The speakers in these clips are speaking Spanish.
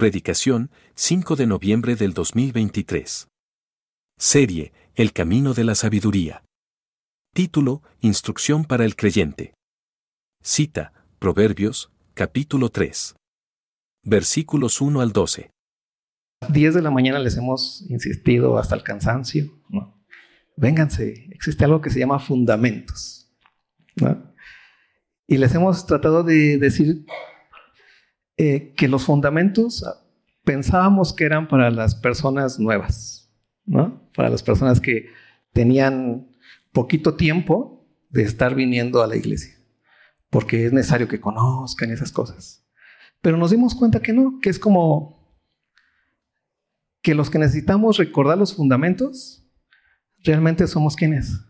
Predicación, 5 de noviembre del 2023. Serie, El Camino de la Sabiduría. Título, Instrucción para el Creyente. Cita, Proverbios, capítulo 3. Versículos 1 al 12. 10 de la mañana les hemos insistido hasta el cansancio. Vénganse, existe algo que se llama fundamentos. ¿no? Y les hemos tratado de decir eh, que los fundamentos pensábamos que eran para las personas nuevas, ¿no? Para las personas que tenían poquito tiempo de estar viniendo a la iglesia, porque es necesario que conozcan esas cosas. Pero nos dimos cuenta que no, que es como que los que necesitamos recordar los fundamentos, realmente somos quienes?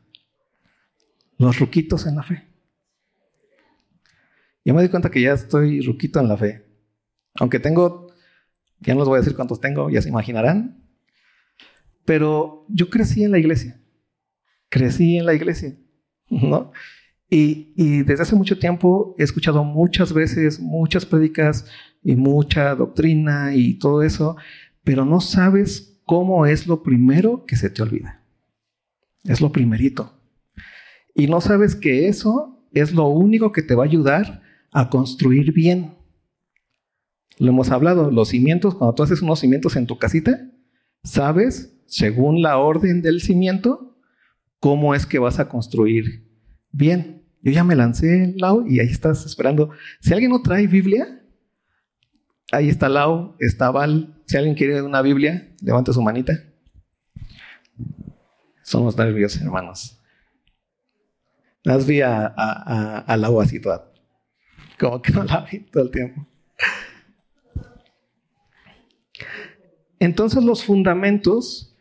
Los ruquitos en la fe. Yo me di cuenta que ya estoy ruquito en la fe. Aunque tengo, ya no les voy a decir cuántos tengo, ya se imaginarán. Pero yo crecí en la iglesia. Crecí en la iglesia, ¿no? Y, y, desde hace mucho tiempo he escuchado muchas veces, muchas prédicas y mucha doctrina y todo eso, pero no sabes cómo es lo primero que se te olvida. Es lo primerito. Y no sabes que eso es lo único que te va a ayudar a construir bien. Lo hemos hablado, los cimientos, cuando tú haces unos cimientos en tu casita, sabes, según la orden del cimiento, cómo es que vas a construir bien. Yo ya me lancé, Lau, y ahí estás esperando. Si alguien no trae Biblia, ahí está Lau, está Val. Si alguien quiere una Biblia, levante su manita. Somos nervios, hermanos. Las vi a, a, a, Lau así toda. Como que no la vi todo el tiempo. Entonces los fundamentos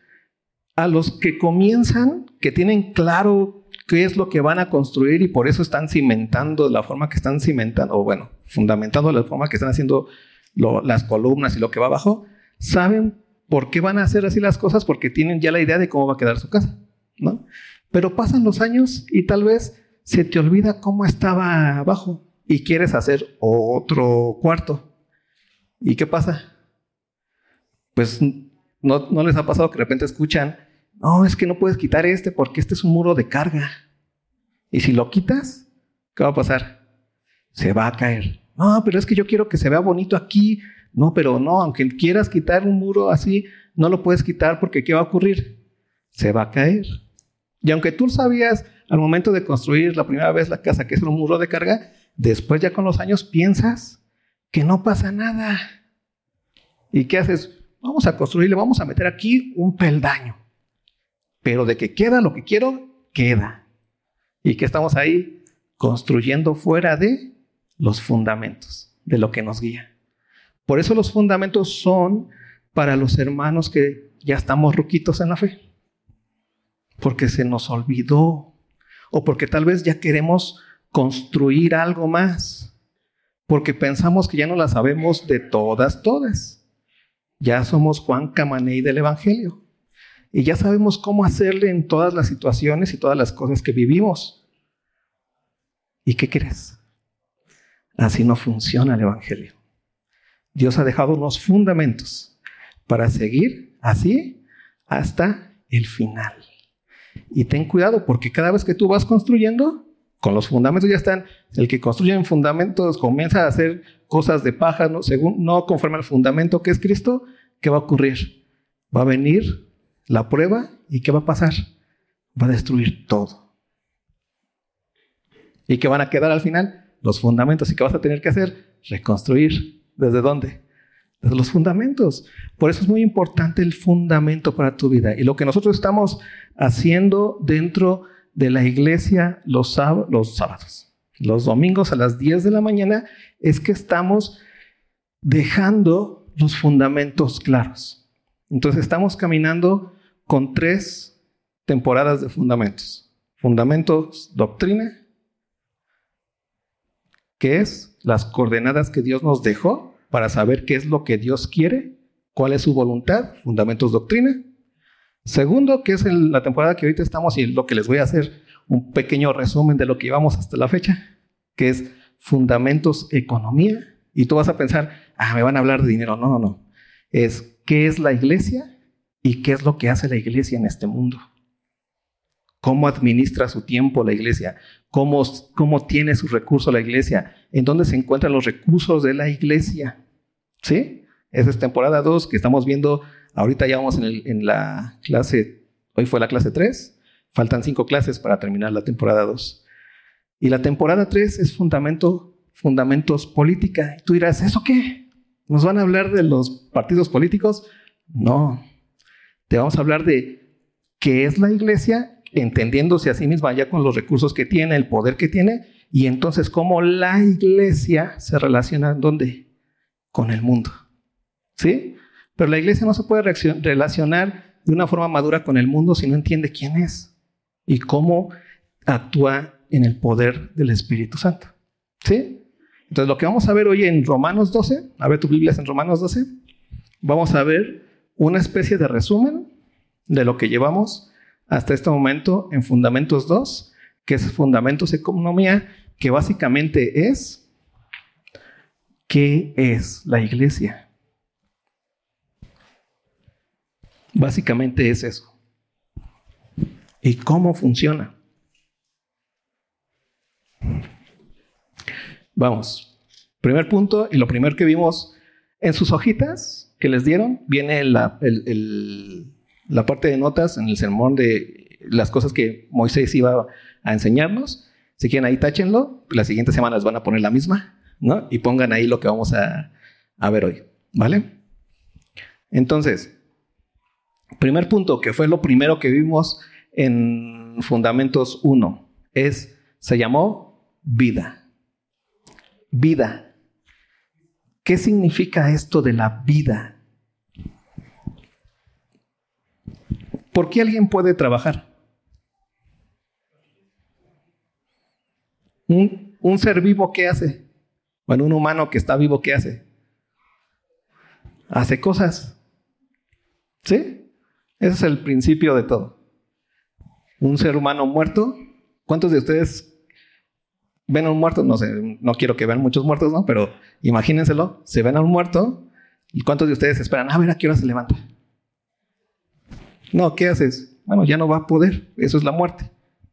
a los que comienzan, que tienen claro qué es lo que van a construir y por eso están cimentando la forma que están cimentando, o bueno, fundamentando la forma que están haciendo las columnas y lo que va abajo, saben por qué van a hacer así las cosas porque tienen ya la idea de cómo va a quedar su casa, ¿no? Pero pasan los años y tal vez se te olvida cómo estaba abajo y quieres hacer otro cuarto. ¿Y qué pasa? Pues no, les ha pasado que de repente escuchan, no, es que no puedes quitar este porque este es un muro de carga. Y si lo quitas, ¿qué va a pasar? Se va a caer. No, pero es que yo quiero que se vea bonito aquí. No, pero no, aunque quieras quitar un muro así, no lo puedes quitar porque ¿qué va a ocurrir? Se va a caer. Y aunque tú sabías al momento de construir la primera vez la casa que es un muro de carga, después ya con los años piensas que no pasa nada. ¿Y qué haces? Vamos a construirle, vamos a meter aquí un peldaño. Pero de que queda lo que quiero, queda. Y que estamos ahí construyendo fuera de los fundamentos, de lo que nos guía. Por eso los fundamentos son para los hermanos que ya estamos ruquitos en la fe. Porque se nos olvidó. O porque tal vez ya queremos construir algo más. Porque pensamos que ya no la sabemos de todas, todas. Ya somos Juan Camaney del Evangelio. Y ya sabemos cómo hacerle en todas las situaciones y todas las cosas que vivimos. ¿Y qué crees? Así no funciona el Evangelio. Dios ha dejado unos fundamentos para seguir así hasta el final. Y ten cuidado porque cada vez que tú vas construyendo, con los fundamentos ya están, el que construye en fundamentos comienza a hacer cosas de paja, ¿no? Según, no conforme al fundamento que es Cristo, ¿qué va a ocurrir? Va a venir la prueba y ¿qué va a pasar? Va a destruir todo. ¿Y qué van a quedar al final? Los fundamentos. ¿Y qué vas a tener que hacer? Reconstruir. ¿Desde dónde? Desde los fundamentos. Por eso es muy importante el fundamento para tu vida. Y lo que nosotros estamos haciendo dentro de la iglesia los, los sábados los domingos a las 10 de la mañana es que estamos dejando los fundamentos claros. Entonces estamos caminando con tres temporadas de fundamentos. Fundamentos doctrina, que es las coordenadas que Dios nos dejó para saber qué es lo que Dios quiere, cuál es su voluntad, fundamentos doctrina. Segundo, que es la temporada que ahorita estamos y lo que les voy a hacer un pequeño resumen de lo que llevamos hasta la fecha, que es fundamentos economía. Y tú vas a pensar, ah, me van a hablar de dinero. No, no, no. Es qué es la iglesia y qué es lo que hace la iglesia en este mundo. Cómo administra su tiempo la iglesia, cómo, cómo tiene sus recursos la iglesia, en dónde se encuentran los recursos de la iglesia. ¿Sí? Esa es temporada 2 que estamos viendo. Ahorita ya vamos en, en la clase, hoy fue la clase 3, faltan cinco clases para terminar la temporada 2. Y la temporada 3 es fundamento, fundamentos política. Y tú dirás, ¿eso qué? ¿Nos van a hablar de los partidos políticos? No. Te vamos a hablar de qué es la iglesia entendiéndose a sí misma ya con los recursos que tiene, el poder que tiene, y entonces cómo la iglesia se relaciona ¿dónde? Con el mundo. ¿Sí? Pero la iglesia no se puede relacionar de una forma madura con el mundo si no entiende quién es y cómo actúa en el poder del Espíritu Santo. ¿Sí? Entonces lo que vamos a ver hoy en Romanos 12, a ver tu Biblia en Romanos 12, vamos a ver una especie de resumen de lo que llevamos hasta este momento en Fundamentos 2, que es Fundamentos Economía, que básicamente es ¿qué es la iglesia? Básicamente es eso. ¿Y cómo funciona? Vamos. Primer punto, y lo primero que vimos en sus hojitas que les dieron, viene la, la parte de notas en el sermón de las cosas que Moisés iba a enseñarnos. Si quieren ahí, táchenlo. Las siguientes semanas van a poner la misma, ¿no? Y pongan ahí lo que vamos a, a ver hoy, ¿vale? Entonces, primer punto, que fue lo primero que vimos en Fundamentos 1, es, se llamó vida. Vida. ¿Qué significa esto de la vida? ¿Por qué alguien puede trabajar? Un, ser vivo, ¿qué hace? Bueno, un humano que está vivo, ¿qué hace? Hace cosas. ¿Sí? Ese es el principio de todo. Un ser humano muerto. ¿Cuántos de ustedes ven a un muerto? No sé, no quiero que vean muchos muertos, ¿no? Pero imagínenselo, se ven a un muerto. ¿Y cuántos de ustedes esperan? A ver, ¿a qué hora se levanta? No, ¿qué haces? Bueno, ya no va a poder. Eso es la muerte.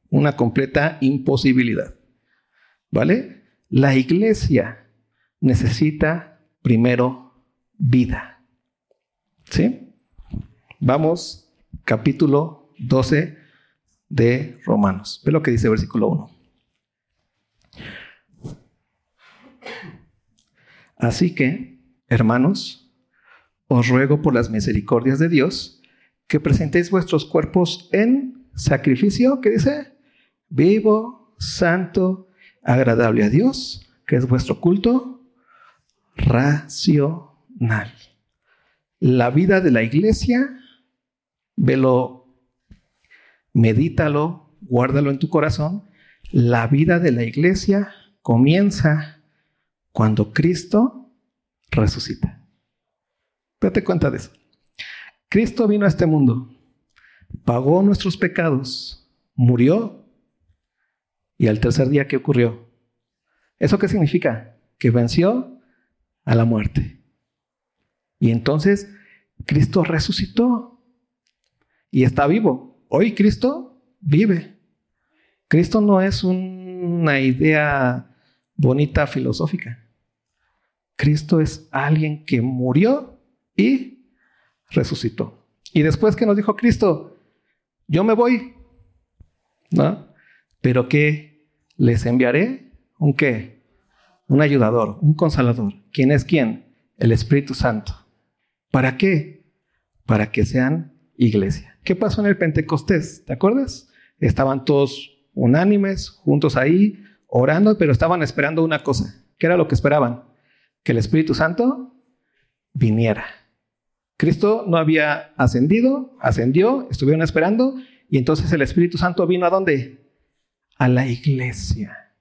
Una completa imposibilidad. ¿Vale? La iglesia necesita primero vida. ¿Sí? Vamos, capítulo 12 de Romanos. Ve lo que dice versículo 1. Así que, hermanos, os ruego por las misericordias de Dios, que presentéis vuestros cuerpos en sacrificio, ¿qué dice? Vivo, santo, agradable a Dios, que es vuestro culto racional. La vida de la iglesia, velo, medítalo, guárdalo en tu corazón. La vida de la iglesia comienza cuando Cristo resucita. Date cuenta de eso. Cristo vino a este mundo, pagó nuestros pecados, murió y al tercer día, ¿qué ocurrió? ¿Eso qué significa? Que venció a la muerte. Y entonces Cristo resucitó y está vivo. Hoy Cristo vive. Cristo no es una idea bonita filosófica. Cristo es alguien que murió y resucitó. Y después que nos dijo Cristo, yo me voy, ¿no? Pero que les enviaré un qué? Un ayudador, un consolador. ¿Quién es quién? El Espíritu Santo. ¿Para qué? Para que sean iglesia. ¿Qué pasó en el Pentecostés? ¿Te acuerdas? Estaban todos unánimes, juntos ahí, orando, pero estaban esperando una cosa. ¿Qué era lo que esperaban? Que el Espíritu Santo viniera. Cristo no había ascendido, ascendió, estuvieron esperando y entonces el Espíritu Santo vino a dónde? A la iglesia.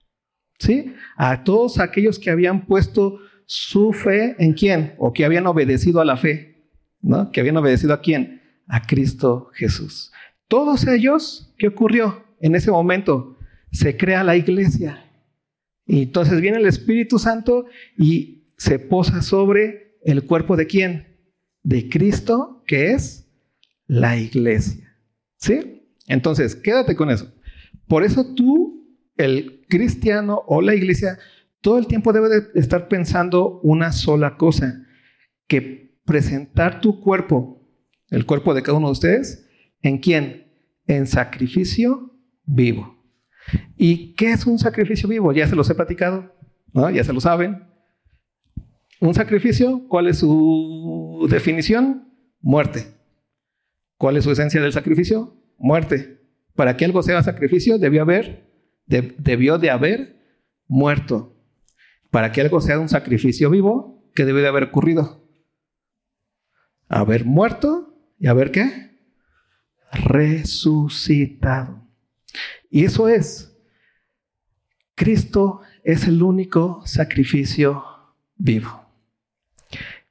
¿Sí? A todos aquellos que habían puesto su fe en quién o que habían obedecido a la fe, ¿no? Que habían obedecido a quién? A Cristo Jesús. Todos ellos, ¿qué ocurrió? En ese momento se crea la iglesia. Y entonces viene el Espíritu Santo y se posa sobre el cuerpo de quién? De Cristo, que es la iglesia. ¿Sí? Entonces, quédate con eso. Por eso tú, el cristiano o la iglesia, todo el tiempo debe de estar pensando una sola cosa, que presentar tu cuerpo, el cuerpo de cada uno de ustedes, ¿en quién? En sacrificio vivo. ¿Y qué es un sacrificio vivo? Ya se los he platicado, ya se lo saben. Un sacrificio, ¿cuál es su definición? Muerte. ¿Cuál es su esencia del sacrificio? Muerte. Para que algo sea sacrificio, debió haber, debió de haber muerto. Para que algo sea un sacrificio vivo, ¿qué debe de haber ocurrido? Haber muerto y haber qué? Resucitado. Y eso es, Cristo es el único sacrificio vivo.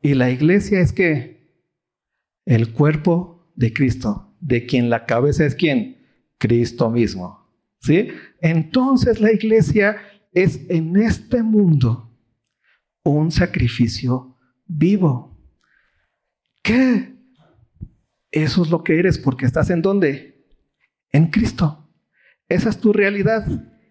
Y la iglesia es que el cuerpo de Cristo, de quien la cabeza es quien? Cristo mismo. ¿Sí? Entonces la iglesia es en este mundo un sacrificio vivo. ¿Qué? Eso es lo que eres porque estás en dónde? En Cristo. Esa es tu realidad,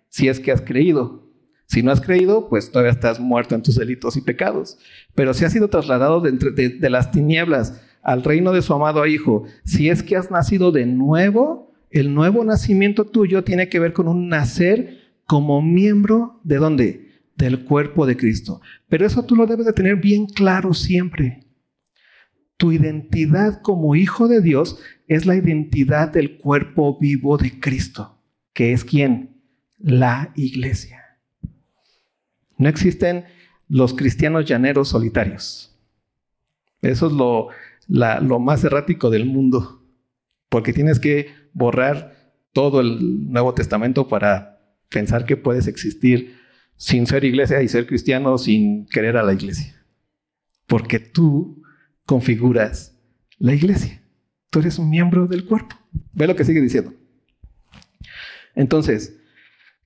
si es que has creído. Si no has creído, pues todavía estás muerto en tus delitos y pecados. Pero si has sido trasladado de, las tinieblas al reino de su amado Hijo, si es que has nacido de nuevo, el nuevo nacimiento tuyo tiene que ver con un nacer como miembro de dónde? Del cuerpo de Cristo. Pero eso tú lo debes de tener bien claro siempre. Tu identidad como hijo de Dios es la identidad del cuerpo vivo de Cristo, que es quién? La iglesia. No existen los cristianos llaneros solitarios. Eso es lo, lo más errático del mundo, porque tienes que borrar todo el Nuevo Testamento para pensar que puedes existir sin ser iglesia y ser cristiano sin querer a la iglesia. Porque tú configuras la iglesia. Tú eres un miembro del cuerpo. Ve lo que sigue diciendo. Entonces,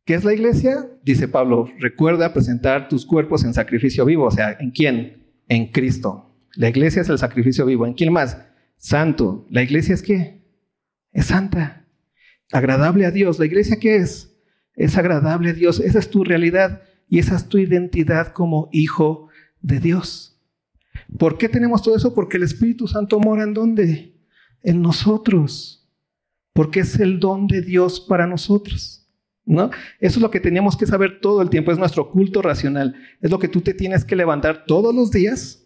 ¿Qué es la iglesia? Dice Pablo, recuerda presentar tus cuerpos en sacrificio vivo. O sea, ¿en quién? En Cristo. La iglesia es el sacrificio vivo. ¿En quién más? Santo. ¿La iglesia es qué? Es santa. Agradable a Dios. ¿La iglesia qué es? Es agradable a Dios. Esa es tu realidad y esa es tu identidad como hijo de Dios. ¿Por qué tenemos todo eso? Porque el Espíritu Santo mora en dónde? En nosotros. Porque es el don de Dios para nosotros. ¿No? Eso es lo que teníamos que saber todo el tiempo, es nuestro culto racional. Es lo que tú te tienes que levantar todos los días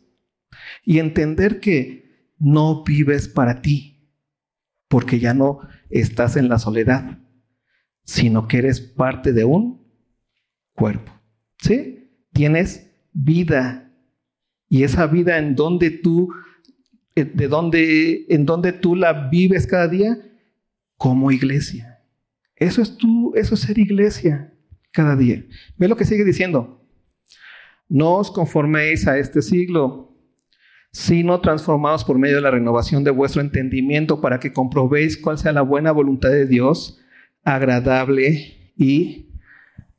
y entender que no vives para ti, porque ya no estás en la soledad, sino que eres parte de un cuerpo. ¿Sí? Tienes vida y esa vida en donde tú eh, de donde en donde tú la vives cada día como iglesia. Eso es tú, eso es ser iglesia cada día. Ve lo que sigue diciendo. No os conforméis a este siglo, sino transformados por medio de la renovación de vuestro entendimiento para que comprobéis cuál sea la buena voluntad de Dios, agradable y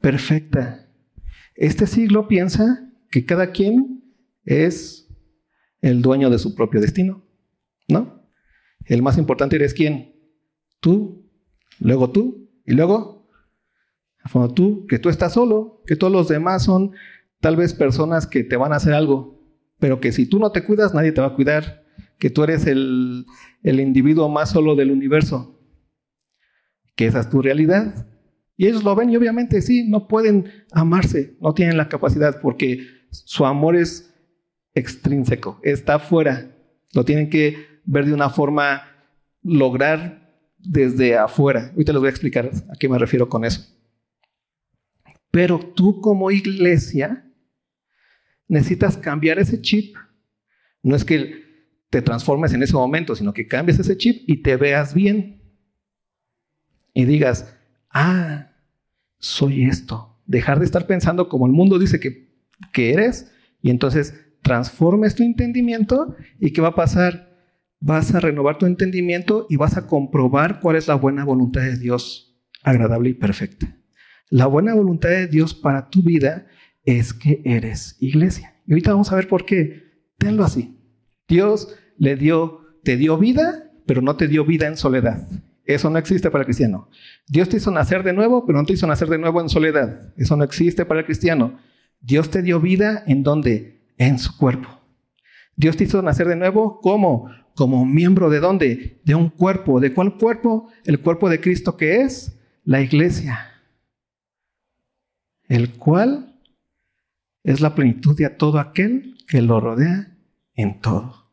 perfecta. Este siglo piensa que cada quien es el dueño de su propio destino, ¿no? El más importante eres quién? Tú, luego tú, y luego, cuando tú, que tú estás solo, que todos los demás son tal vez personas que te van a hacer algo, pero que si tú no te cuidas, nadie te va a cuidar, que tú eres el, el individuo más solo del universo, que esa es tu realidad. Y ellos lo ven y obviamente sí, no pueden amarse, no tienen la capacidad porque su amor es extrínseco, está afuera, lo tienen que ver de una forma, lograr desde afuera. Ahorita les voy a explicar a qué me refiero con eso. Pero tú como iglesia necesitas cambiar ese chip. No es que te transformes en ese momento, sino que cambies ese chip y te veas bien. Y digas, ah, soy esto. Dejar de estar pensando como el mundo dice que, que eres y entonces transformes tu entendimiento y ¿qué va a pasar? vas a renovar tu entendimiento y vas a comprobar cuál es la buena voluntad de Dios, agradable y perfecta. La buena voluntad de Dios para tu vida es que eres iglesia. Y ahorita vamos a ver por qué. Tenlo así. Dios le dio, te dio vida, pero no te dio vida en soledad. Eso no existe para el cristiano. Dios te hizo nacer de nuevo, pero no te hizo nacer de nuevo en soledad. Eso no existe para el cristiano. Dios te dio vida en donde? En su cuerpo. Dios te hizo nacer de nuevo, ¿cómo? Como miembro de dónde? De un cuerpo. ¿De cuál cuerpo? El cuerpo de Cristo que es la iglesia. El cual es la plenitud de todo aquel que lo rodea en todo.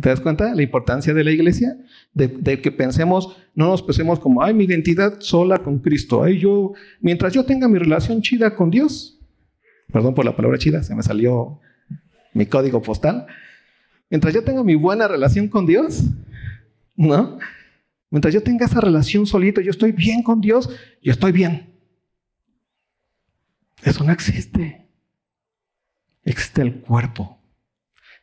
¿Te das cuenta la importancia de la iglesia? De, que pensemos, no nos pensemos como, ay, mi identidad sola con Cristo. Ay, yo, mientras yo tenga mi relación chida con Dios, perdón por la palabra chida, se me salió mi código postal. Mientras yo tenga mi buena relación con Dios, ¿no? Mientras yo tenga esa relación solito, yo estoy bien con Dios, yo estoy bien. Eso no existe. Existe el cuerpo,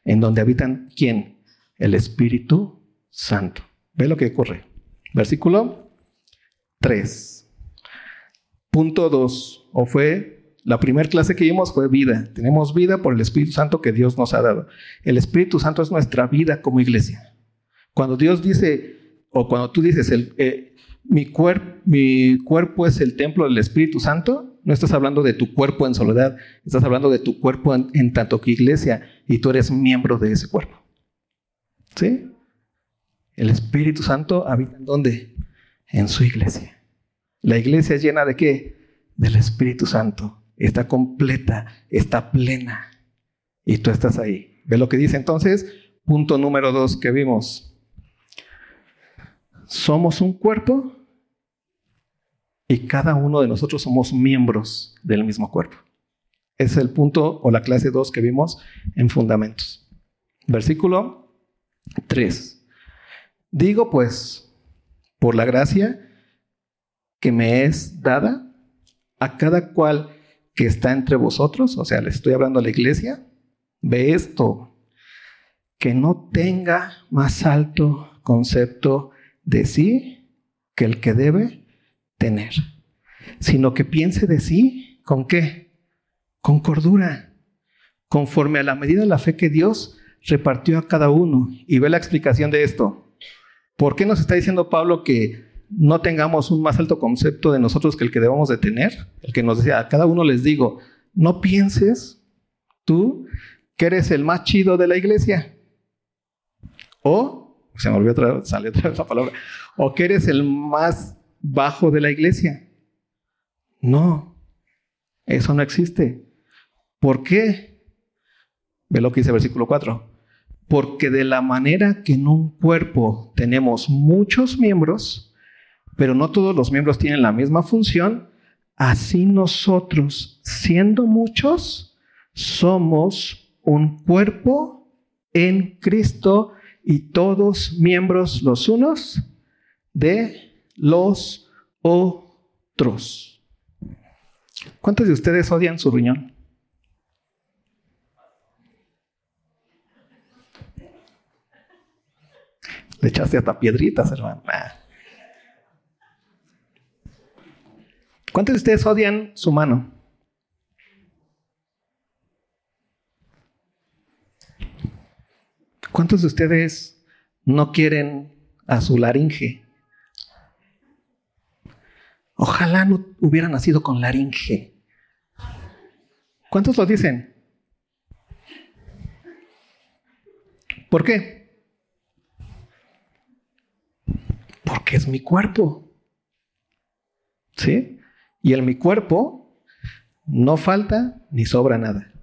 en donde habitan quién? El Espíritu Santo. Ve lo que ocurre. Versículo 3. Punto 2. O fue la primera clase que vimos fue vida. Tenemos vida por el Espíritu Santo que Dios nos ha dado. El Espíritu Santo es nuestra vida como iglesia. Cuando Dios dice, o cuando tú dices, el, eh, mi, mi cuerpo es el templo del Espíritu Santo, no estás hablando de tu cuerpo en soledad, estás hablando de tu cuerpo en, tanto que iglesia y tú eres miembro de ese cuerpo. ¿Sí? El Espíritu Santo habita en dónde? En su iglesia. La iglesia es llena de qué? Del Espíritu Santo. Está completa, está plena. Y tú estás ahí. ¿Ve lo que dice entonces? Punto número dos que vimos somos un cuerpo y cada uno de nosotros somos miembros del mismo cuerpo. es el punto o la clase 2 que vimos en Fundamentos. Versículo 3. Digo pues, por la gracia que me es dada a cada cual que está entre vosotros, o sea, le estoy hablando a la iglesia, ve esto, que no tenga más alto concepto de sí que el que debe tener, sino que piense de sí con qué? Con cordura, conforme a la medida de la fe que Dios repartió a cada uno. Y ve la explicación de esto. ¿Por qué nos está diciendo Pablo que no tengamos un más alto concepto de nosotros que el que debamos de tener? El que nos decía, a cada uno les digo, no pienses tú que eres el más chido de la iglesia. O se me olvidó otra, sale otra vez la palabra, o que eres el más bajo de la iglesia. No, eso no existe. ¿Por qué? Ve lo que dice el versículo 4. Porque de la manera que en un cuerpo tenemos muchos miembros, pero no todos los miembros tienen la misma función, así nosotros, siendo muchos, somos un cuerpo en Cristo y todos miembros los unos de los otros. ¿Cuántos de ustedes odian su riñón? Le echaste hasta piedritas, hermano. ¿Cuántos de ustedes odian su mano? ¿Cuántos de ustedes no quieren a su laringe? Ojalá no hubiera nacido con laringe. ¿Cuántos lo dicen? ¿Por qué? Porque es mi cuerpo. ¿Sí? Y en mi cuerpo no falta ni sobra nada.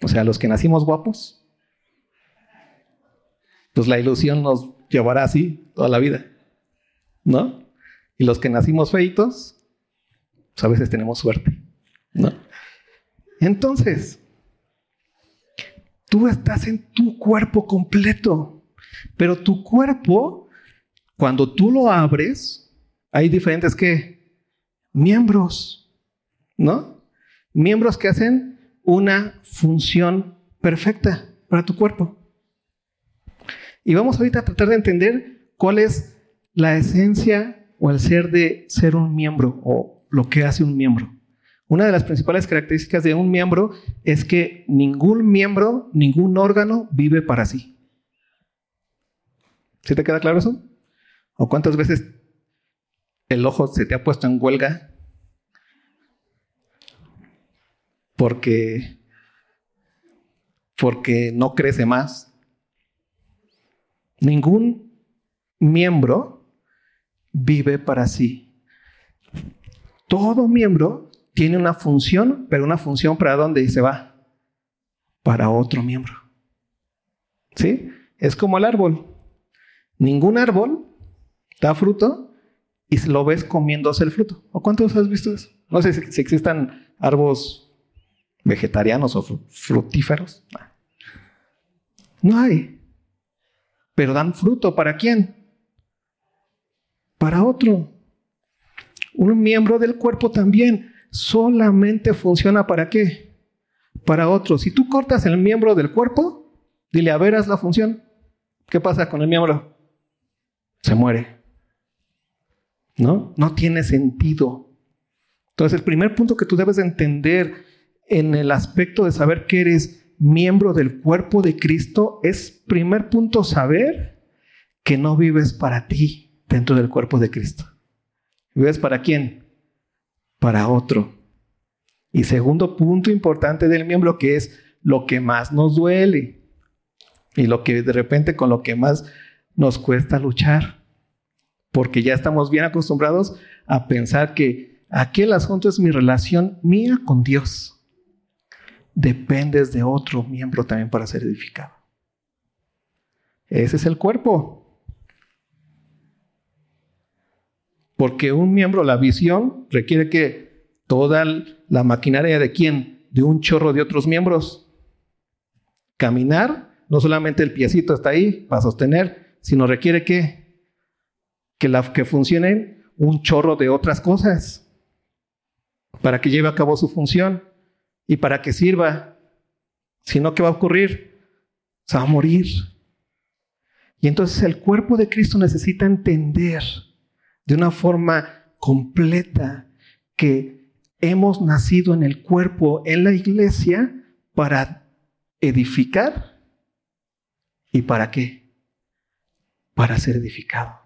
O sea, los que nacimos guapos, pues la ilusión nos llevará así toda la vida, ¿no? Y los que nacimos feitos, pues a veces tenemos suerte, ¿no? Entonces, tú estás en tu cuerpo completo, pero tu cuerpo, cuando tú lo abres, hay diferentes que miembros, ¿no? Miembros que hacen una función perfecta para tu cuerpo. Y vamos ahorita a tratar de entender cuál es la esencia o el ser de ser un miembro o lo que hace un miembro. una de las principales características de un miembro es que ningún miembro, ningún órgano vive para sí. ¿Sí te queda claro eso? ¿O cuántas veces el ojo se te ha puesto en huelga porque porque no crece más? Ningún miembro vive para sí. Todo miembro tiene una función, pero una función para dónde se va? Para otro miembro. ¿Sí? Es como el árbol. Ningún árbol da fruto y lo ves comiéndose el fruto. ¿O cuántos has visto eso? No sé si, existan árboles vegetarianos o frutíferos. No hay. Pero dan fruto. ¿Para quién? Para otro. Un miembro del cuerpo también solamente funciona para qué? Para otro. Si tú cortas el miembro del cuerpo, dile a ver, haz la función. ¿Qué pasa con el miembro? Se muere. ¿No? No tiene sentido. Entonces, el primer punto que tú debes entender en el aspecto de saber que eres miembro del cuerpo de Cristo es, primer punto, saber que no vives para ti dentro del cuerpo de Cristo. ¿Vives para quién? Para otro. Y segundo punto importante del miembro que es lo que más nos duele y lo que de repente con lo que más nos cuesta luchar. Porque ya estamos bien acostumbrados a pensar que aquel asunto es mi relación mía con Dios dependes de otro miembro también para ser edificado. Ese es el cuerpo. Porque un miembro, la visión, requiere que toda la maquinaria de quién? De un chorro de otros miembros. Caminar, no solamente el piecito está ahí para sostener, sino requiere que, que, la, que funcionen un chorro de otras cosas para que lleve a cabo su función y para que sirva. Si no, ¿qué va a ocurrir? Se va a morir. Y entonces el cuerpo de Cristo necesita entender de una forma completa que hemos nacido en el cuerpo, en la iglesia, para edificar. ¿Y para qué? Para ser edificado.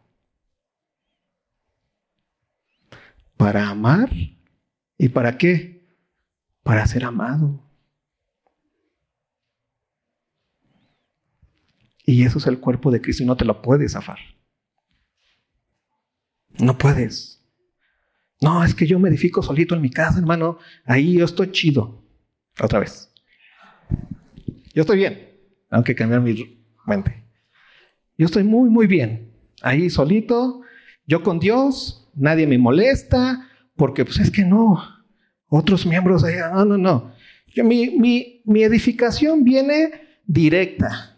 Para amar. ¿Y para qué? para ser amado. Y eso es el cuerpo de Cristo y no te lo puedes zafar. No puedes. No, es que yo me edifico solito en mi casa, hermano. Ahí yo estoy chido. Otra vez. Yo estoy bien, aunque cambiar mi mente. Yo estoy muy, muy bien. Ahí solito, yo con Dios, nadie me molesta, porque pues es que no, otros miembros allá, no, no, no. Mi, mi edificación viene directa.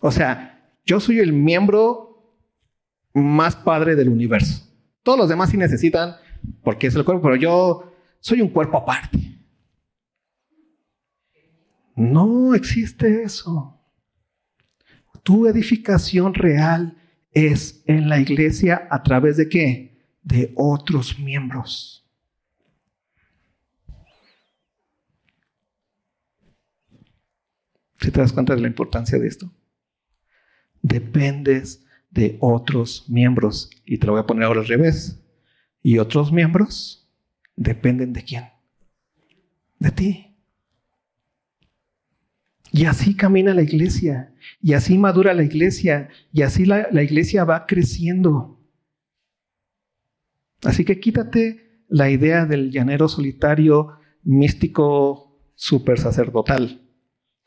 O sea, yo soy el miembro más padre del universo. Todos los demás sí necesitan, porque es el cuerpo, pero yo soy un cuerpo aparte. No existe eso. Tu edificación real es en la iglesia a través de qué? De otros miembros. Si te das cuenta de la importancia de esto? Dependes de otros miembros. Y te lo voy a poner ahora al revés. Y otros miembros dependen de quién? De ti. Y así camina la iglesia. Y así madura la iglesia. Y así la, la iglesia va creciendo. Así que quítate la idea del llanero solitario, místico, super sacerdotal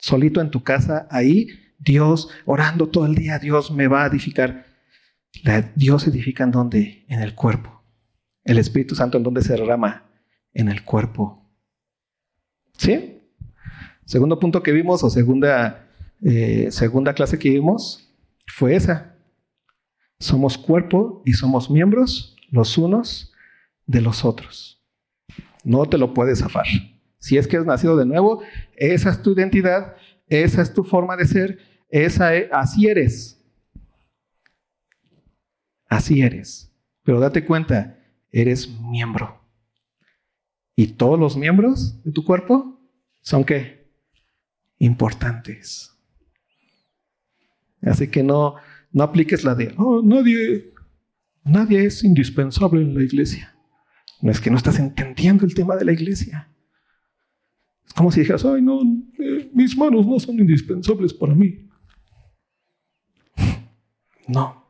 solito en tu casa, ahí, Dios, orando todo el día, Dios me va a edificar. Dios edifica en donde? En el cuerpo. El Espíritu Santo en donde se derrama? En el cuerpo. ¿Sí? Segundo punto que vimos, o segunda, eh, segunda clase que vimos, fue esa. Somos cuerpo y somos miembros los unos de los otros. No te lo puedes zafar. Si es que has nacido de nuevo, esa es tu identidad, esa es tu forma de ser, esa e, así eres. Así eres. Pero date cuenta, eres miembro. Y todos los miembros de tu cuerpo son qué? Importantes. Así que no, no apliques la de, oh, nadie, nadie es indispensable en la iglesia. No es que no estás entendiendo el tema de la iglesia. Es como si dijeras, ay, no, eh, mis manos no son indispensables para mí. No.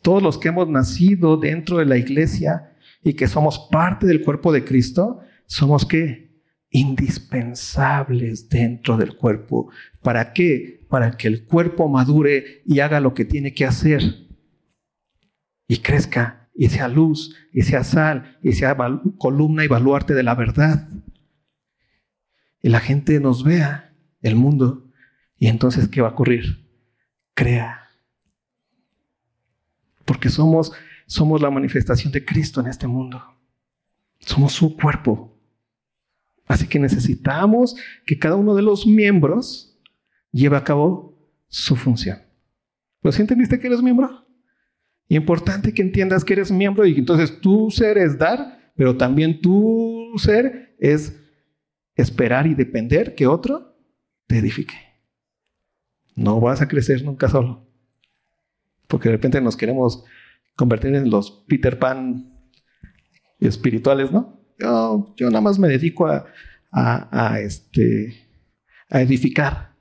Todos los que hemos nacido dentro de la iglesia y que somos parte del cuerpo de Cristo, somos que indispensables dentro del cuerpo. ¿Para qué? Para que el cuerpo madure y haga lo que tiene que hacer y crezca y sea luz y sea sal y sea columna y baluarte de la verdad. Y la gente nos vea, el mundo, y entonces ¿qué va a ocurrir? Crea. Porque somos somos la manifestación de Cristo en este mundo. Somos su cuerpo. Así que necesitamos que cada uno de los miembros lleve a cabo su función. ¿Pues entendiste que eres miembro? Importante que entiendas que eres miembro y entonces tu ser es dar, pero también tu ser es esperar y depender que otro te edifique. No vas a crecer nunca solo. Porque de repente nos queremos convertir en los Peter Pan espirituales, ¿no? Yo, nada más me dedico a, este, a edificar.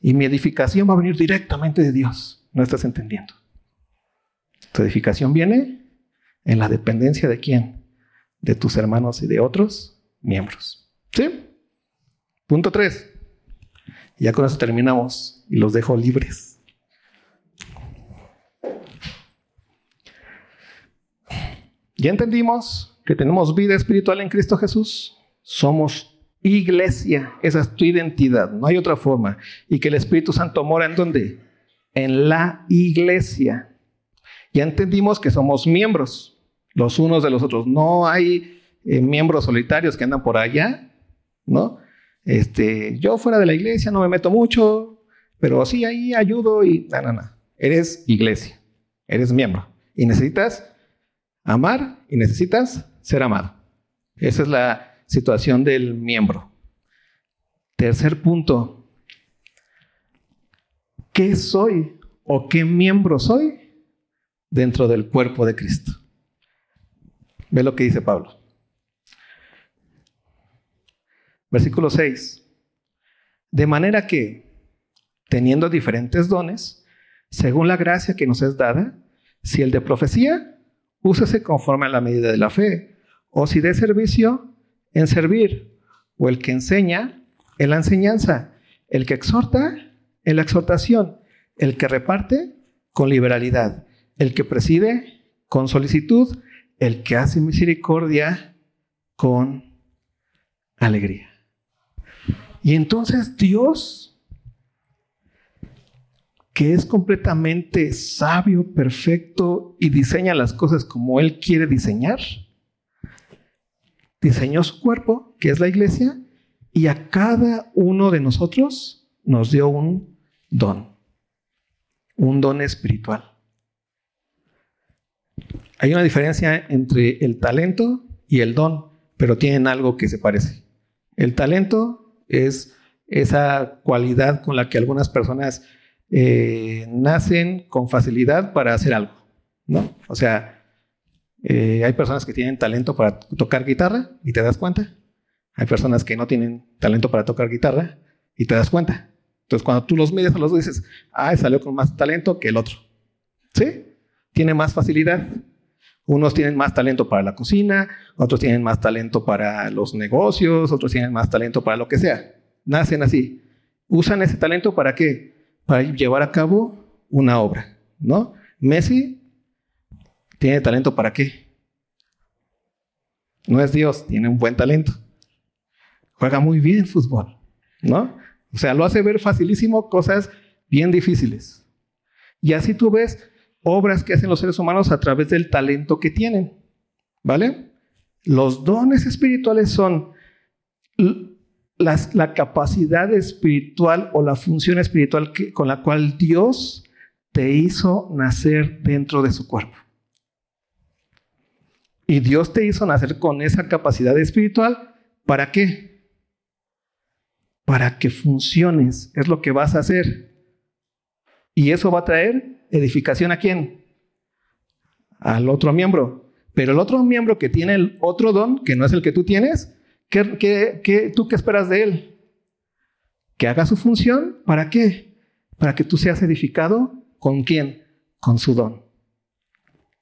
Y mi edificación va a venir directamente de Dios. No estás entendiendo. Tu edificación viene en la dependencia de quién? De tus hermanos y de otros miembros. ¿Sí? Punto tres. Ya con eso terminamos y los dejo libres. Ya entendimos que tenemos vida espiritual en Cristo Jesús. Somos iglesia. Esa es tu identidad. No hay otra forma. Y que el Espíritu Santo mora en dónde? En la iglesia. Ya entendimos que somos miembros los unos de los otros. No hay eh, miembros solitarios que andan por allá, ¿no? Este, yo fuera de la iglesia no me meto mucho, pero sí ahí ayudo y no, no, no. Eres iglesia, eres miembro y necesitas amar y necesitas ser amado. Esa es la situación del miembro. Tercer punto. ¿Qué soy o qué miembro soy dentro del cuerpo de Cristo? Ve lo que dice Pablo. Versículo 6. De manera que, teniendo diferentes dones, según la gracia que nos es dada, si el de profecía, úsese conforme a la medida de la fe. O si de servicio, en servir. O el que enseña, en la enseñanza. El que exhorta, en la exhortación. El que reparte, con liberalidad. El que preside, con solicitud. El que hace misericordia, con alegría. Y entonces Dios que es completamente sabio, perfecto y diseña las cosas como Él quiere diseñar. Diseñó su cuerpo, que es la iglesia, y a cada uno de nosotros nos dio un don, un don espiritual. Hay una diferencia entre el talento y el don, pero tienen algo que se parece. El talento es esa cualidad con la que algunas personas eh, nacen con facilidad para hacer algo, ¿no? O sea, eh, hay personas que tienen talento para tocar guitarra y te das cuenta. Hay personas que no tienen talento para tocar guitarra y te das cuenta. Entonces, cuando tú los mides a los dos, dices, ah, salió con más talento que el otro. ¿Sí? Tiene más facilidad. Unos tienen más talento para la cocina, otros tienen más talento para los negocios, otros tienen más talento para lo que sea. Nacen así. ¿Usan ese talento para qué? para llevar a cabo una obra, ¿no? Messi tiene talento para qué? No es Dios, tiene un buen talento. Juega muy bien fútbol, ¿no? O sea, lo hace ver facilísimo cosas bien difíciles. Y así tú ves obras que hacen los seres humanos a través del talento que tienen, ¿vale? Los dones espirituales son la capacidad espiritual o la función espiritual con la cual Dios te hizo nacer dentro de su cuerpo. Y Dios te hizo nacer con esa capacidad espiritual. ¿Para qué? Para que funciones. Es lo que vas a hacer. Y eso va a traer edificación a quién? Al otro miembro. Pero el otro miembro que tiene el otro don, que no es el que tú tienes, ¿qué, tú qué esperas de él? Que haga su función. ¿Para qué? Para que tú seas edificado. ¿Con quién? Con su don.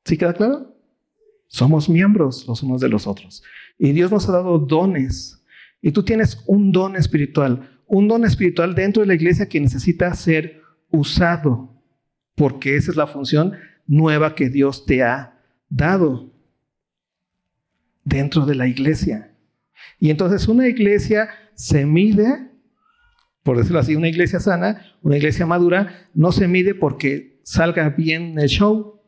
¿Sí queda claro? Somos miembros los unos de los otros. Y Dios nos ha dado dones. Y tú tienes un don espiritual, un don espiritual dentro de la iglesia que necesita ser usado, porque esa es la función nueva que Dios te ha dado dentro de la iglesia. Y entonces una iglesia se mide, por decirlo así, una iglesia sana, una iglesia madura, no se mide porque salga bien el show,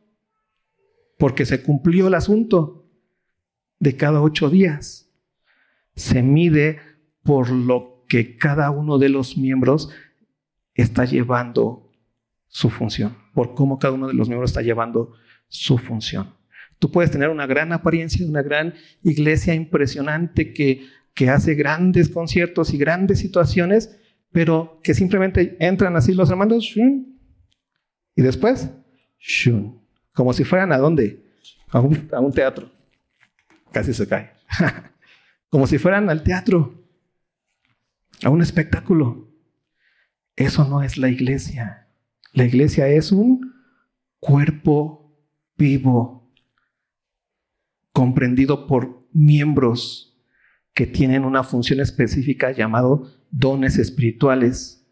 porque se cumplió el asunto de cada ocho días. Se mide por lo que cada uno de los miembros está llevando su función, por cómo cada uno de los miembros está llevando su función. Tú puedes tener una gran apariencia, una gran iglesia impresionante que, que hace grandes conciertos y grandes situaciones, pero que simplemente entran así los hermanos, y después, shun. Como si fueran a dónde? A un, teatro. Casi se cae. Como si fueran al teatro. A un espectáculo. Eso no es la iglesia. La iglesia es un cuerpo vivo, comprendido por miembros que tienen una función específica llamado dones espirituales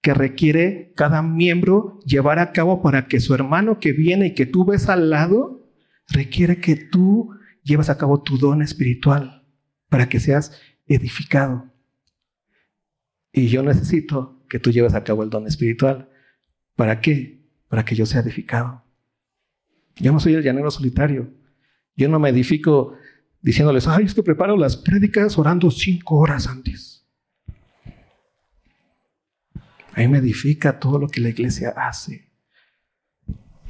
que requiere cada miembro llevar a cabo para que su hermano que viene y que tú ves al lado, requiere que tú lleves a cabo tu don espiritual para que seas edificado. Y yo necesito que tú lleves a cabo el don espiritual. ¿Para qué? Para que yo sea edificado. Yo no soy el llanero solitario. Yo no me edifico diciéndoles, ay, es que preparo las prédicas orando cinco horas antes. Ahí me edifica todo lo que la iglesia hace.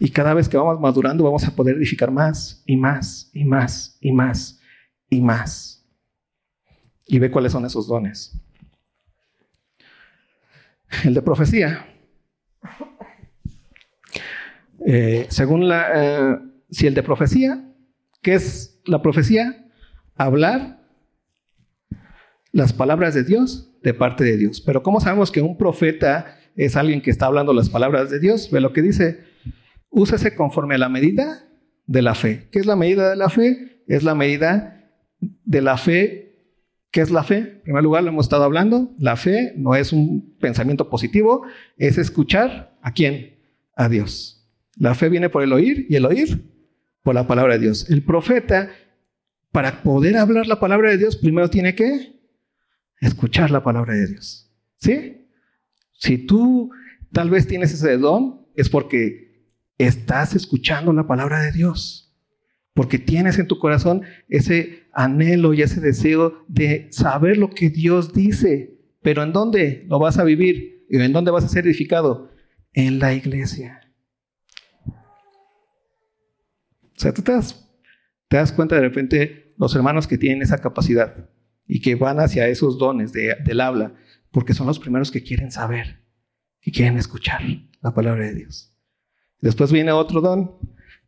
Y cada vez que vamos madurando vamos a poder edificar más y más y más y más y más. Y ve cuáles son esos dones. El de profecía. Eh, según la, eh, si el de profecía, ¿qué es la profecía? Hablar las palabras de Dios de parte de Dios. Pero ¿cómo sabemos que un profeta es alguien que está hablando las palabras de Dios? Ve lo que dice, úsese conforme a la medida de la fe. ¿Qué es la medida de la fe? Es la medida de la fe. ¿Qué es la fe? En primer lugar, lo hemos estado hablando. La fe no es un pensamiento positivo, es escuchar a quién? A Dios. La fe viene por el oír y el oír por la palabra de Dios. El profeta, para poder hablar la palabra de Dios, primero tiene que escuchar la palabra de Dios. ¿Sí? Si tú tal vez tienes ese don, es porque estás escuchando la palabra de Dios. Porque tienes en tu corazón ese anhelo y ese deseo de saber lo que Dios dice. Pero ¿en dónde lo vas a vivir? ¿Y en dónde vas a ser edificado? En la iglesia. O sea, tú te das, te das cuenta de repente los hermanos que tienen esa capacidad y que van hacia esos dones del habla, porque son los primeros que quieren saber, que quieren escuchar la palabra de Dios. Después viene otro don,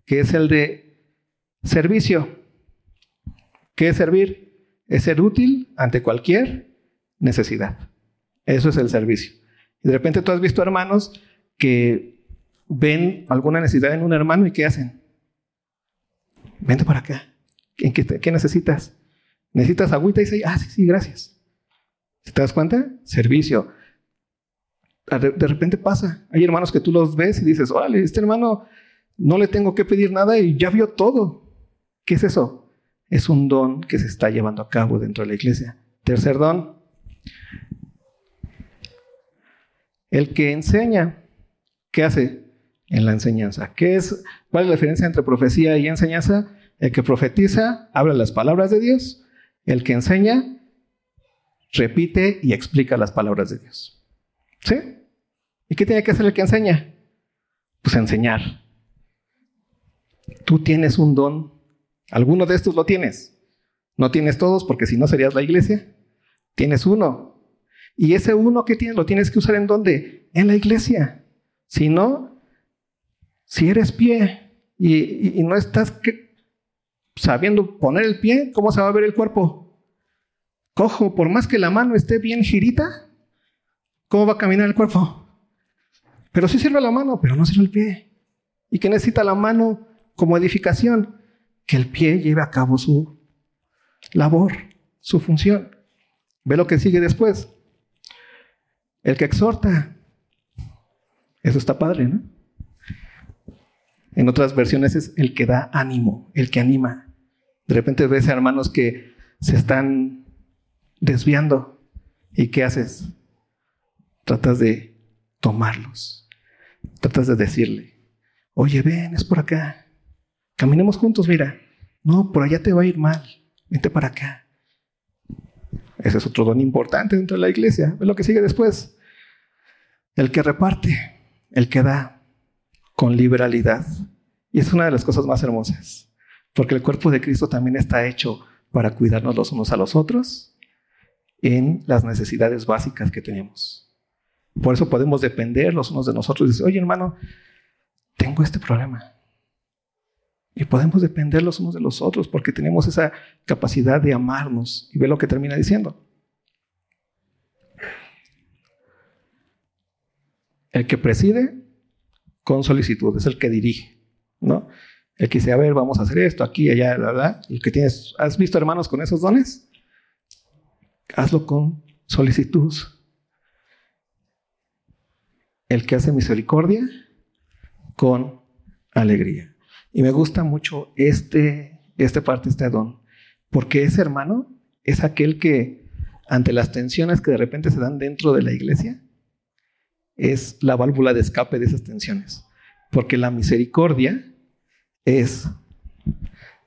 que es el de servicio. ¿Qué es servir? Es ser útil ante cualquier necesidad. Eso es el servicio. Y de repente tú has visto hermanos que ven alguna necesidad en un hermano y ¿qué hacen? Vente para acá. ¿Qué, qué necesitas? ¿Necesitas agüita? Y dice, ah, sí, sí, gracias. ¿Te das cuenta? Servicio. De repente pasa. Hay hermanos que tú los ves y dices, órale, este hermano no le tengo que pedir nada y ya vio todo. ¿Qué es eso? Es un don que se está llevando a cabo dentro de la iglesia. Tercer don. El que enseña, ¿qué hace? En la enseñanza. ¿Qué es? ¿Cuál es la diferencia entre profecía y enseñanza? El que profetiza habla las palabras de Dios el que enseña, repite y explica las palabras de Dios. ¿Sí? ¿Y qué tiene que hacer el que enseña? Pues enseñar. Tú tienes un don Alguno de estos lo tienes. No tienes todos porque si no serías la iglesia. Tienes uno. Y ese uno que tienes lo tienes que usar en dónde? En la iglesia. Si no, si eres pie y, no estás sabiendo poner el pie, ¿cómo se va a ver el cuerpo? Cojo, por más que la mano esté bien girita, ¿cómo va a caminar el cuerpo? Pero sí sirve la mano, pero no sirve el pie. ¿Y qué necesita la mano como edificación? Que el pie lleve a cabo su labor, su función. Ve lo que sigue después. El que exhorta. Eso está padre, ¿no? En otras versiones es el que da ánimo, el que anima. De repente ves a hermanos que se están desviando. ¿Y qué haces? Tratas de tomarlos. Tratas de decirle, oye, ven, es por acá. Caminemos juntos, mira. No, por allá te va a ir mal. Vente para acá. Ese es otro don importante dentro de la iglesia. Ve lo que sigue después. El que reparte, el que da con liberalidad. Y es una de las cosas más hermosas. Porque el cuerpo de Cristo también está hecho para cuidarnos los unos a los otros en las necesidades básicas que tenemos. Por eso podemos depender los unos de nosotros decir, oye hermano, tengo este problema. Y podemos depender los unos de los otros porque tenemos esa capacidad de amarnos. Y ve lo que termina diciendo. El que preside con solicitud es el que dirige, ¿no? El que dice, a ver, vamos a hacer esto, aquí, allá, la, la. El que tienes, ¿has visto hermanos con esos dones? Hazlo con solicitud. El que hace misericordia con alegría. Y me gusta mucho este, este parte, este don, porque ese hermano es aquel que, ante las tensiones que de repente se dan dentro de la iglesia, es la válvula de escape de esas tensiones. Porque la misericordia es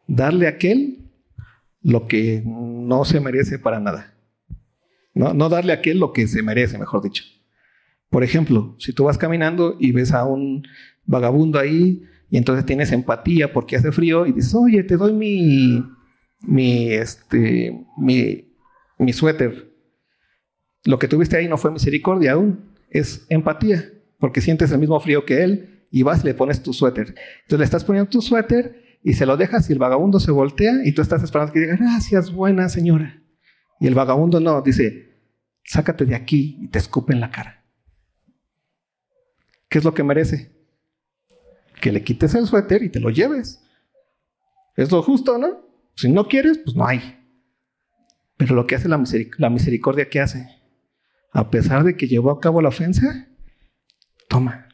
darle a aquel lo que no se merece para nada. No, darle a aquel lo que se merece, mejor dicho. Por ejemplo, si tú vas caminando y ves a un vagabundo ahí y entonces tienes empatía porque hace frío y dices, oye, te doy mi, mi, este, mi, mi suéter. Lo que tuviste ahí no fue misericordia aún, es empatía, porque sientes el mismo frío que él y vas y le pones tu suéter. Entonces le estás poniendo tu suéter y se lo dejas y el vagabundo se voltea y tú estás esperando que diga, gracias, buena señora. Y el vagabundo no, dice, sácate de aquí y te escupe en la cara. ¿Qué es lo que merece? que le quites el suéter y te lo lleves. Es lo justo, ¿no? Si no quieres, pues no hay. Pero lo que hace la, misericordia, ¿qué hace? A pesar de que llevó a cabo la ofensa, toma.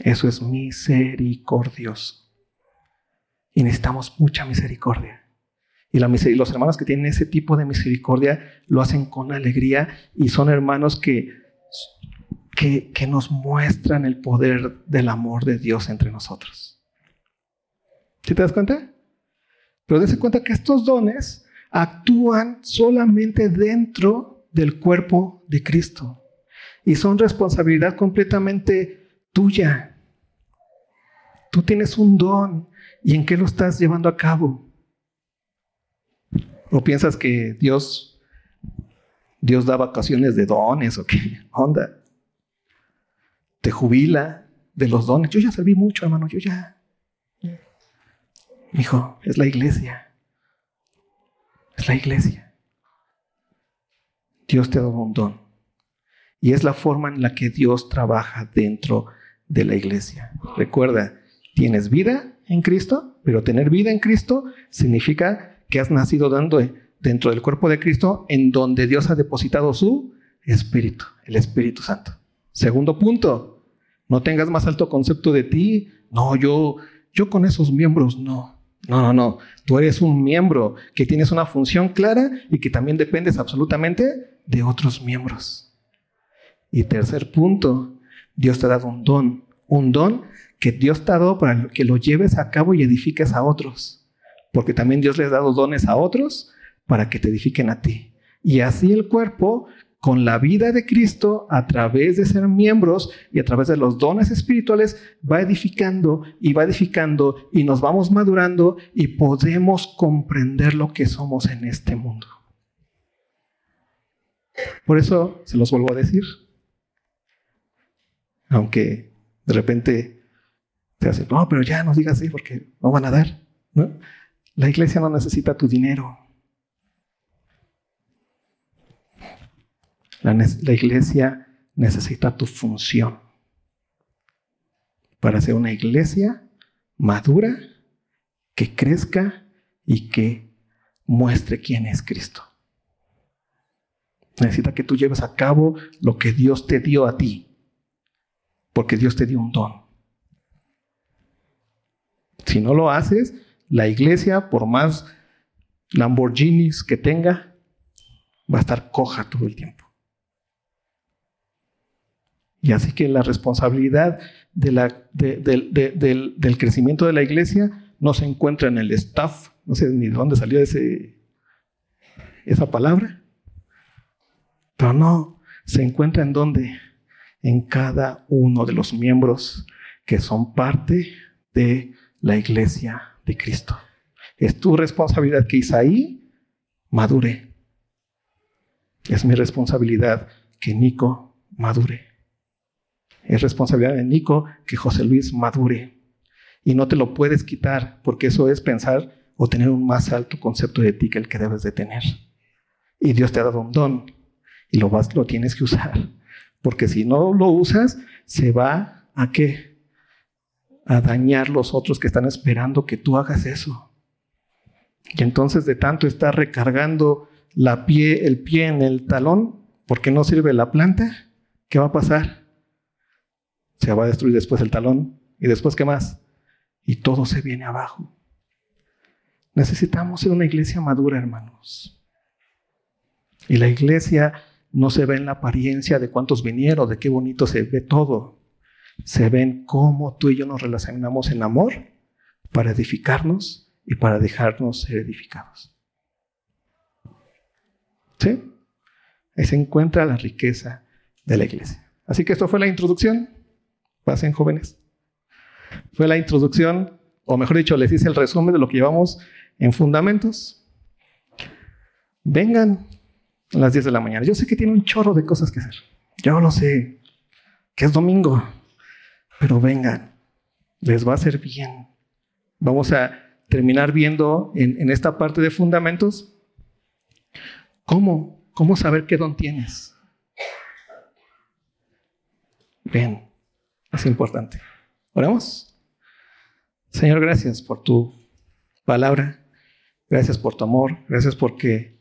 Eso es misericordioso. Y necesitamos mucha misericordia. Y la los hermanos que tienen ese tipo de misericordia lo hacen con alegría y son hermanos que que, nos muestran el poder del amor de Dios entre nosotros. ¿Sí te das cuenta? Pero dése cuenta que estos dones actúan solamente dentro del cuerpo de Cristo y son responsabilidad completamente tuya. Tú tienes un don y en qué lo estás llevando a cabo. ¿O piensas que Dios Dios da vacaciones de dones o qué onda? te jubila de los dones. Yo ya serví mucho, hermano, yo ya. Hijo, es la iglesia. Es la iglesia. Dios te ha dado un don. Y es la forma en la que Dios trabaja dentro de la iglesia. Recuerda, tienes vida en Cristo, pero tener vida en Cristo significa que has nacido dando dentro del cuerpo de Cristo en donde Dios ha depositado su Espíritu, el Espíritu Santo. Segundo punto, no tengas más alto concepto de ti. No, yo, yo con esos miembros no. No, no, no. Tú eres un miembro que tienes una función clara y que también dependes absolutamente de otros miembros. Y tercer punto, Dios te ha dado un don. Un don que Dios te ha dado para que lo lleves a cabo y edifiques a otros. Porque también Dios les ha dado dones a otros para que te edifiquen a ti. Y así el cuerpo con la vida de Cristo, a través de ser miembros y a través de los dones espirituales, va edificando y va edificando y nos vamos madurando y podemos comprender lo que somos en este mundo. Por eso se los vuelvo a decir. Aunque de repente te hace, no, pero ya no digas así porque no van a dar. La iglesia no necesita tu dinero. La, iglesia necesita tu función para ser una iglesia madura, que crezca y que muestre quién es Cristo. Necesita que tú lleves a cabo lo que Dios te dio a ti, porque Dios te dio un don. Si no lo haces, la iglesia, por más Lamborghinis que tenga, va a estar coja todo el tiempo. Y así que la responsabilidad del, crecimiento de la iglesia no se encuentra en el staff, no sé ni de dónde salió esa palabra, pero no, se encuentra en dónde? En cada uno de los miembros que son parte de la iglesia de Cristo. Es tu responsabilidad que Isaí madure. Es mi responsabilidad que Nico madure. Es responsabilidad de Nico que José Luis madure. Y no te lo puedes quitar porque eso es pensar o tener un más alto concepto de ti que el que debes de tener. Y Dios te ha dado un don y lo, vas, lo tienes que usar. Porque si no lo usas, se va a qué? A dañar los otros que están esperando que tú hagas eso. Y entonces de tanto estar recargando la pie, el pie en el talón, porque no sirve la planta, ¿qué va a pasar? se va a destruir después el talón y después qué más. Y todo se viene abajo. Necesitamos ser una iglesia madura, hermanos. Y la iglesia no se ve en la apariencia de cuántos vinieron, de qué bonito se ve todo. Se ven cómo tú y yo nos relacionamos en amor para edificarnos y para dejarnos ser edificados. ¿Sí? Ahí se encuentra la riqueza de la iglesia. Así que esto fue la introducción. Pasen jóvenes. Fue la introducción, o mejor dicho, les hice el resumen de lo que llevamos en fundamentos. Vengan a las 10 de la mañana. Yo sé que tiene un chorro de cosas que hacer. Yo lo sé, que es domingo, pero vengan, les va a hacer bien. Vamos a terminar viendo en, en esta parte de fundamentos cómo, cómo saber qué don tienes. Ven, es importante. Oramos. Señor, gracias por tu palabra. Gracias por tu amor. Gracias porque